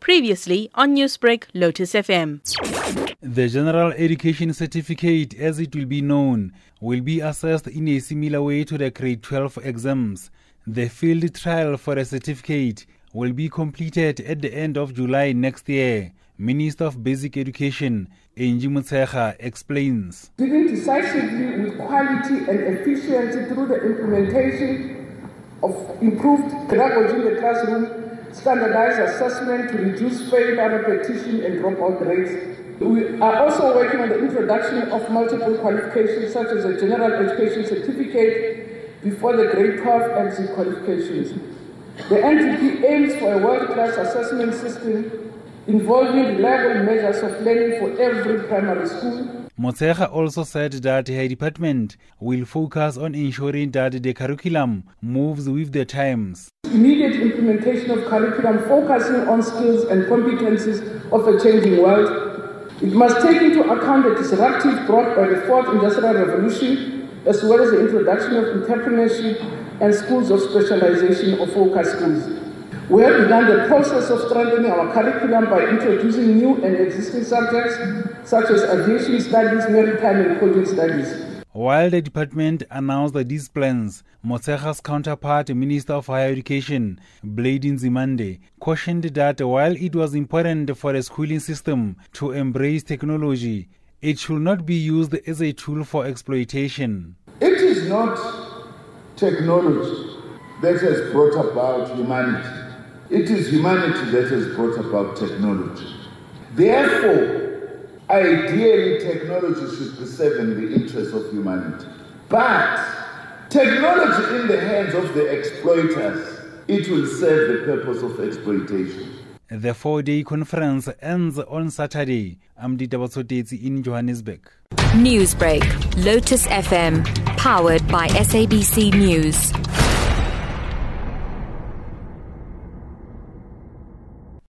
Previously on Newsbreak, Lotus FM. The General Education Certificate, as it will be known, will be assessed in a similar way to the grade 12 exams. The field trial for a certificate will be completed at the end of July next year. Minister of Basic Education, Angie Motshekga, explains. Dealing decisively with quality and efficiency through the implementation of improved pedagogy in the classroom, standardized assessment to reduce failure, repetition, and dropout rates. We are also working on the introduction of multiple qualifications such as a general education certificate before the grade 12 exit qualifications. The NDP aims for a world-class assessment system involving reliable measures of learning for every primary school. Motshekga also said that her department will focus on ensuring that the curriculum moves with the times. Immediate implementation of curriculum focusing on skills and competencies of a changing world. It must take into account the disruptive brought by the fourth industrial revolution, as well as the introduction of entrepreneurship and schools of specialization or focus schools. We have begun the process of strengthening our curriculum by introducing new and existing subjects such as aviation studies, maritime and coding studies. While the department announced these plans, Motshekga's counterpart, Minister of Higher Education, Blade Nzimande, cautioned that while it was important for the schooling system to embrace technology, it should not be used as a tool for exploitation. It is not technology that has brought about humanity. It is humanity that has brought about technology. Therefore, ideally, technology should be serving the interests of humanity. But technology in the hands of the exploiters, it will serve the purpose of exploitation. The four day conference ends on Saturday. I'm Ditaba Tsotetsi in Johannesburg. Newsbreak, Lotus FM, powered by SABC News.